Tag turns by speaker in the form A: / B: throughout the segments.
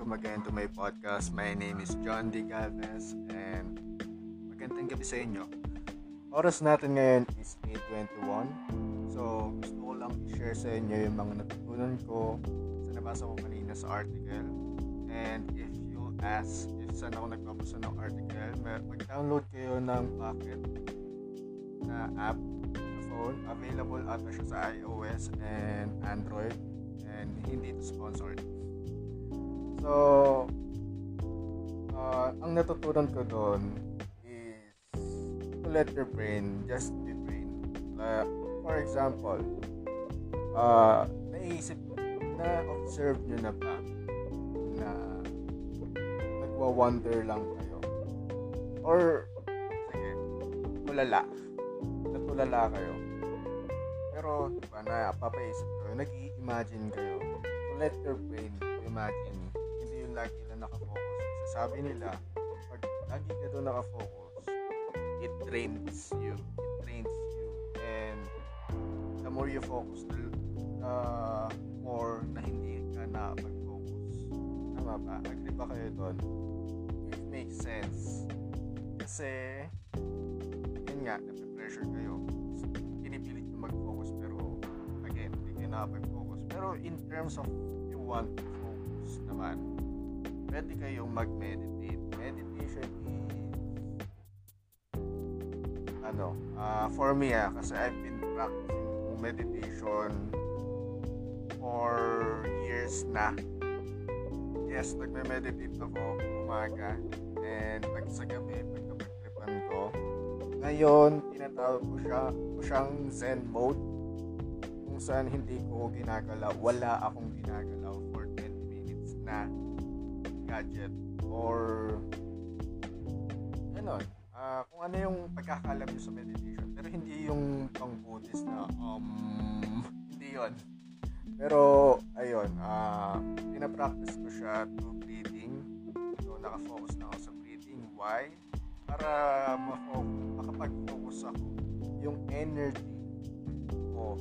A: welcome again to my podcast. My name is John D. Galvez and magandang gabi sa inyo. Oras natin ngayon is 8.21 So, gusto ko lang i-share sa inyo yung mga natutunan ko sa nabasa ko kanina sa article. And if you ask if saan ako nagbabasa ng article, mag-download kayo ng Pocket na app sa phone. Available ata siya sa iOS and Android and hindi ito sponsored. So, uh, ang natutunan ko doon is to let your brain just be brain. Uh, for example, uh, naisip, na-observe nyo na ba na nagwa-wonder lang kayo? Or, sige, tulala. Natulala kayo. Pero, diba, napapaisip kayo, nag-i-imagine kayo. To let your brain imagine lagi na nakafocus. Sabi nila, pag lagi ka doon nakafocus, it drains you. It drains you. And the more you focus, the uh, more na hindi ka na mag-focus. Tama ba? Agree ba kayo doon? It makes sense. Kasi, yun nga, nape-pressure kayo. Pinipilit na mag-focus pero again, hindi kayo nakapag-focus. Pero in terms of you want to focus naman, pwede kayong mag-meditate. Meditation is ano, uh, for me ah, kasi I've been practicing meditation for years na. Yes, nagme-meditate ako umaga and pag sa gabi, pagkapag-tripan ko. Ngayon, tinatawag ko siya, ko siyang Zen mode kung saan hindi ko ginagalaw, wala akong ginagalaw for 10 minutes na gadget or ano uh, kung ano yung pagkakalam nyo sa meditation. Pero hindi yung pang Buddhist na um hindi yon pero ayun uh, pinapractice ko siya through breathing. So nakafocus na ako sa breathing. Why? Para makapag-focus ako yung energy ko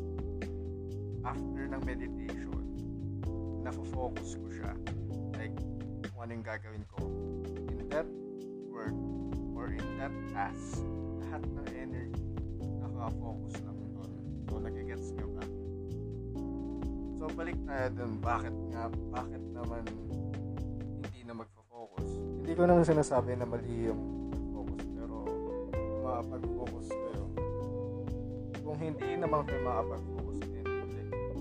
A: after ng meditation. Nafo-focus ko siya kung ano yung gagawin ko in that work or in that task. Lahat ng energy nakafocus lang doon. So nagigets nyo ba? So balik tayo dun bakit nga bakit naman hindi na magfo-focus? Hindi ko naman sinasabi na mali yung focus pero makapag-focus kayo. Kung hindi naman kayo makapag-focus and,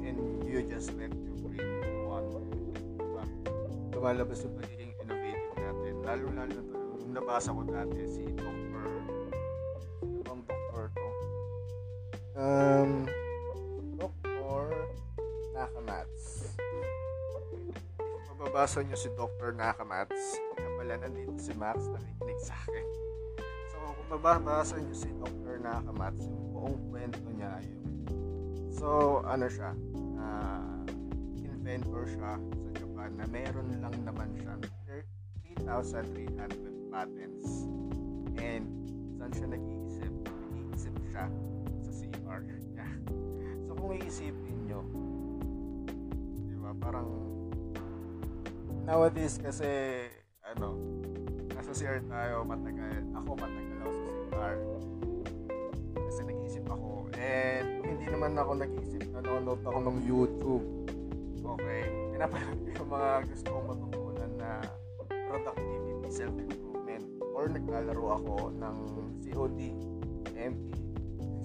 A: and you just let your lumalabas yung pagiging innovative natin. Lalo-lalo na to, yung nabasa ko dati, si Dr. Ang Dr. to. Um, Dr. Nakamats. Mababasa nyo si Dr. Nakamats, kaya pala nandito si Max nakikinig sa akin. So, kung mababasa nyo si Dr. Nakamats, yung buong kwento niya yung So, ano siya? Uh, inventor siya sa Na meron lang naman siyang 3,300 patents. And saan siya nag-iisip? Nag-iisip siya sa CR niya. So kung iisipin nyo, di ba, parang nowadays kasi, ano, nasa CR tayo matagal. Ako matagal ako sa CR. Kasi nag-iisip ako. And hindi naman ako nag-iisip, nanonood ako ng YouTube. Okay? Pinapanood yung mga gusto kong matutunan na productivity, self-improvement, or naglalaro ako ng COD, MP.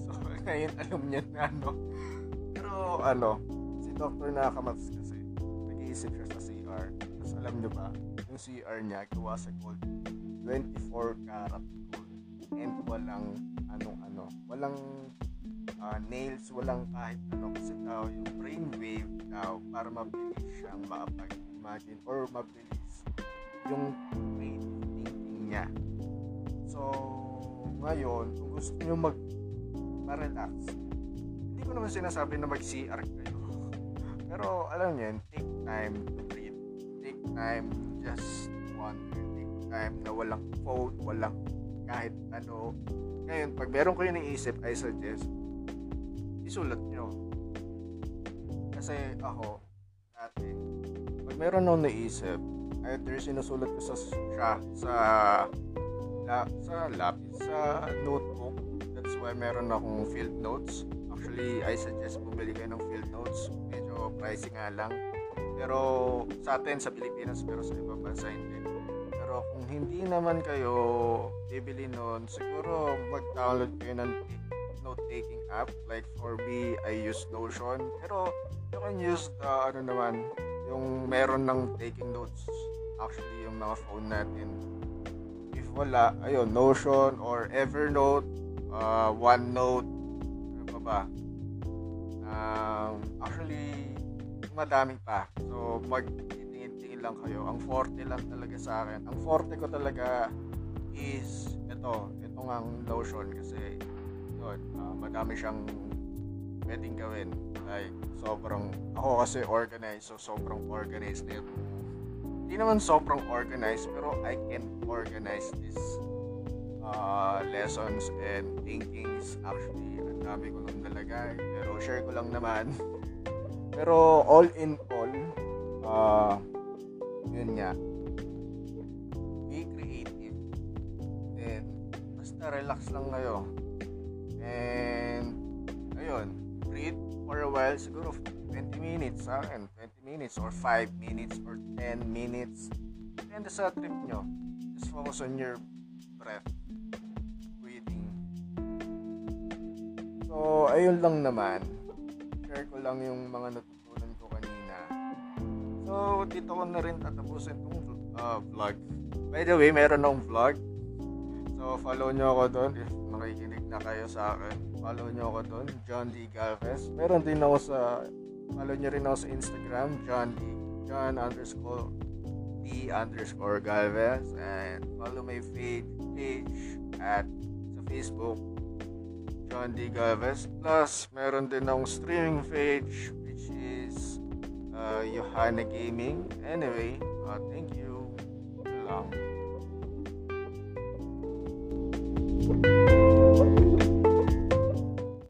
A: So, ngayon alam niya na ano. Pero ano, si Dr. Nakamats kasi, nag-iisip siya sa CR. Tapos alam niyo ba, yung CR niya gawa sa gold. 24 karat gold. And walang anong-ano. Walang uh, nails, walang kahit ano kasi daw yung brainwave daw para mabilis siyang makapag-imagine or mabilis yung creative thinking niya. So, ngayon, kung gusto nyo mag ma-relax, hindi ko naman sinasabi na mag-CR kayo. Pero, alam niyo take time to breathe. Take time just wonder. Take time na walang phone, walang kahit ano. Ngayon, pag meron kayo naisip, I suggest, isulat nyo. Kasi ako, dati, pag meron akong naisip, either sinusulat ko sa siya sa la, sa lapis sa notebook that's why meron akong field notes. Actually I suggest bumili kayo ng field notes. Medyo pricey nga lang. Pero sa atin sa Pilipinas pero sa ibang bansa hindi. Pero kung hindi naman kayo bibili nun siguro mag-download kayo ng note-taking app. Like for me I use Notion. Pero you can use the ano naman yung meron ng taking notes. Actually yung mga phone natin. If wala ayun Notion or Evernote uh, OneNote ano pa ba? Um, actually madami pa. So mag tingin lang kayo. Ang forte lang talaga sa akin. Ang forte ko talaga is ito. Ito nga ang Notion kasi yun. Uh, madami siyang pwedeng gawin. Like sobrang ako kasi organized so sobrang organized na hindi naman sobrang organized pero I can organize this uh, lessons and thinkings. Actually ang dami ko nung nalagay pero share ko lang naman. Pero all in all uh, yun nga. Be creative. And basta relax lang kayo and ayun breathe for a while siguro 20 minutes sa akin 20 minutes or 5 minutes or 10 minutes. Depende sa trip nyo. Just focus on your breath breathing. So ayun lang naman. Share ko lang yung mga natutunan ko kanina. So dito ko na rin tatapusin tong uh, vlog. By the way meron akong vlog. So follow nyo ako doon. If makikinig na kayo sa akin follow nyo ako doon John D. Galvez meron din ako sa follow nyo rin ako sa Instagram John D. John underscore D underscore Galvez and follow my page, page at sa Facebook John D. Galvez plus meron din akong streaming page which is uh, Johanna Gaming anyway uh, thank you lang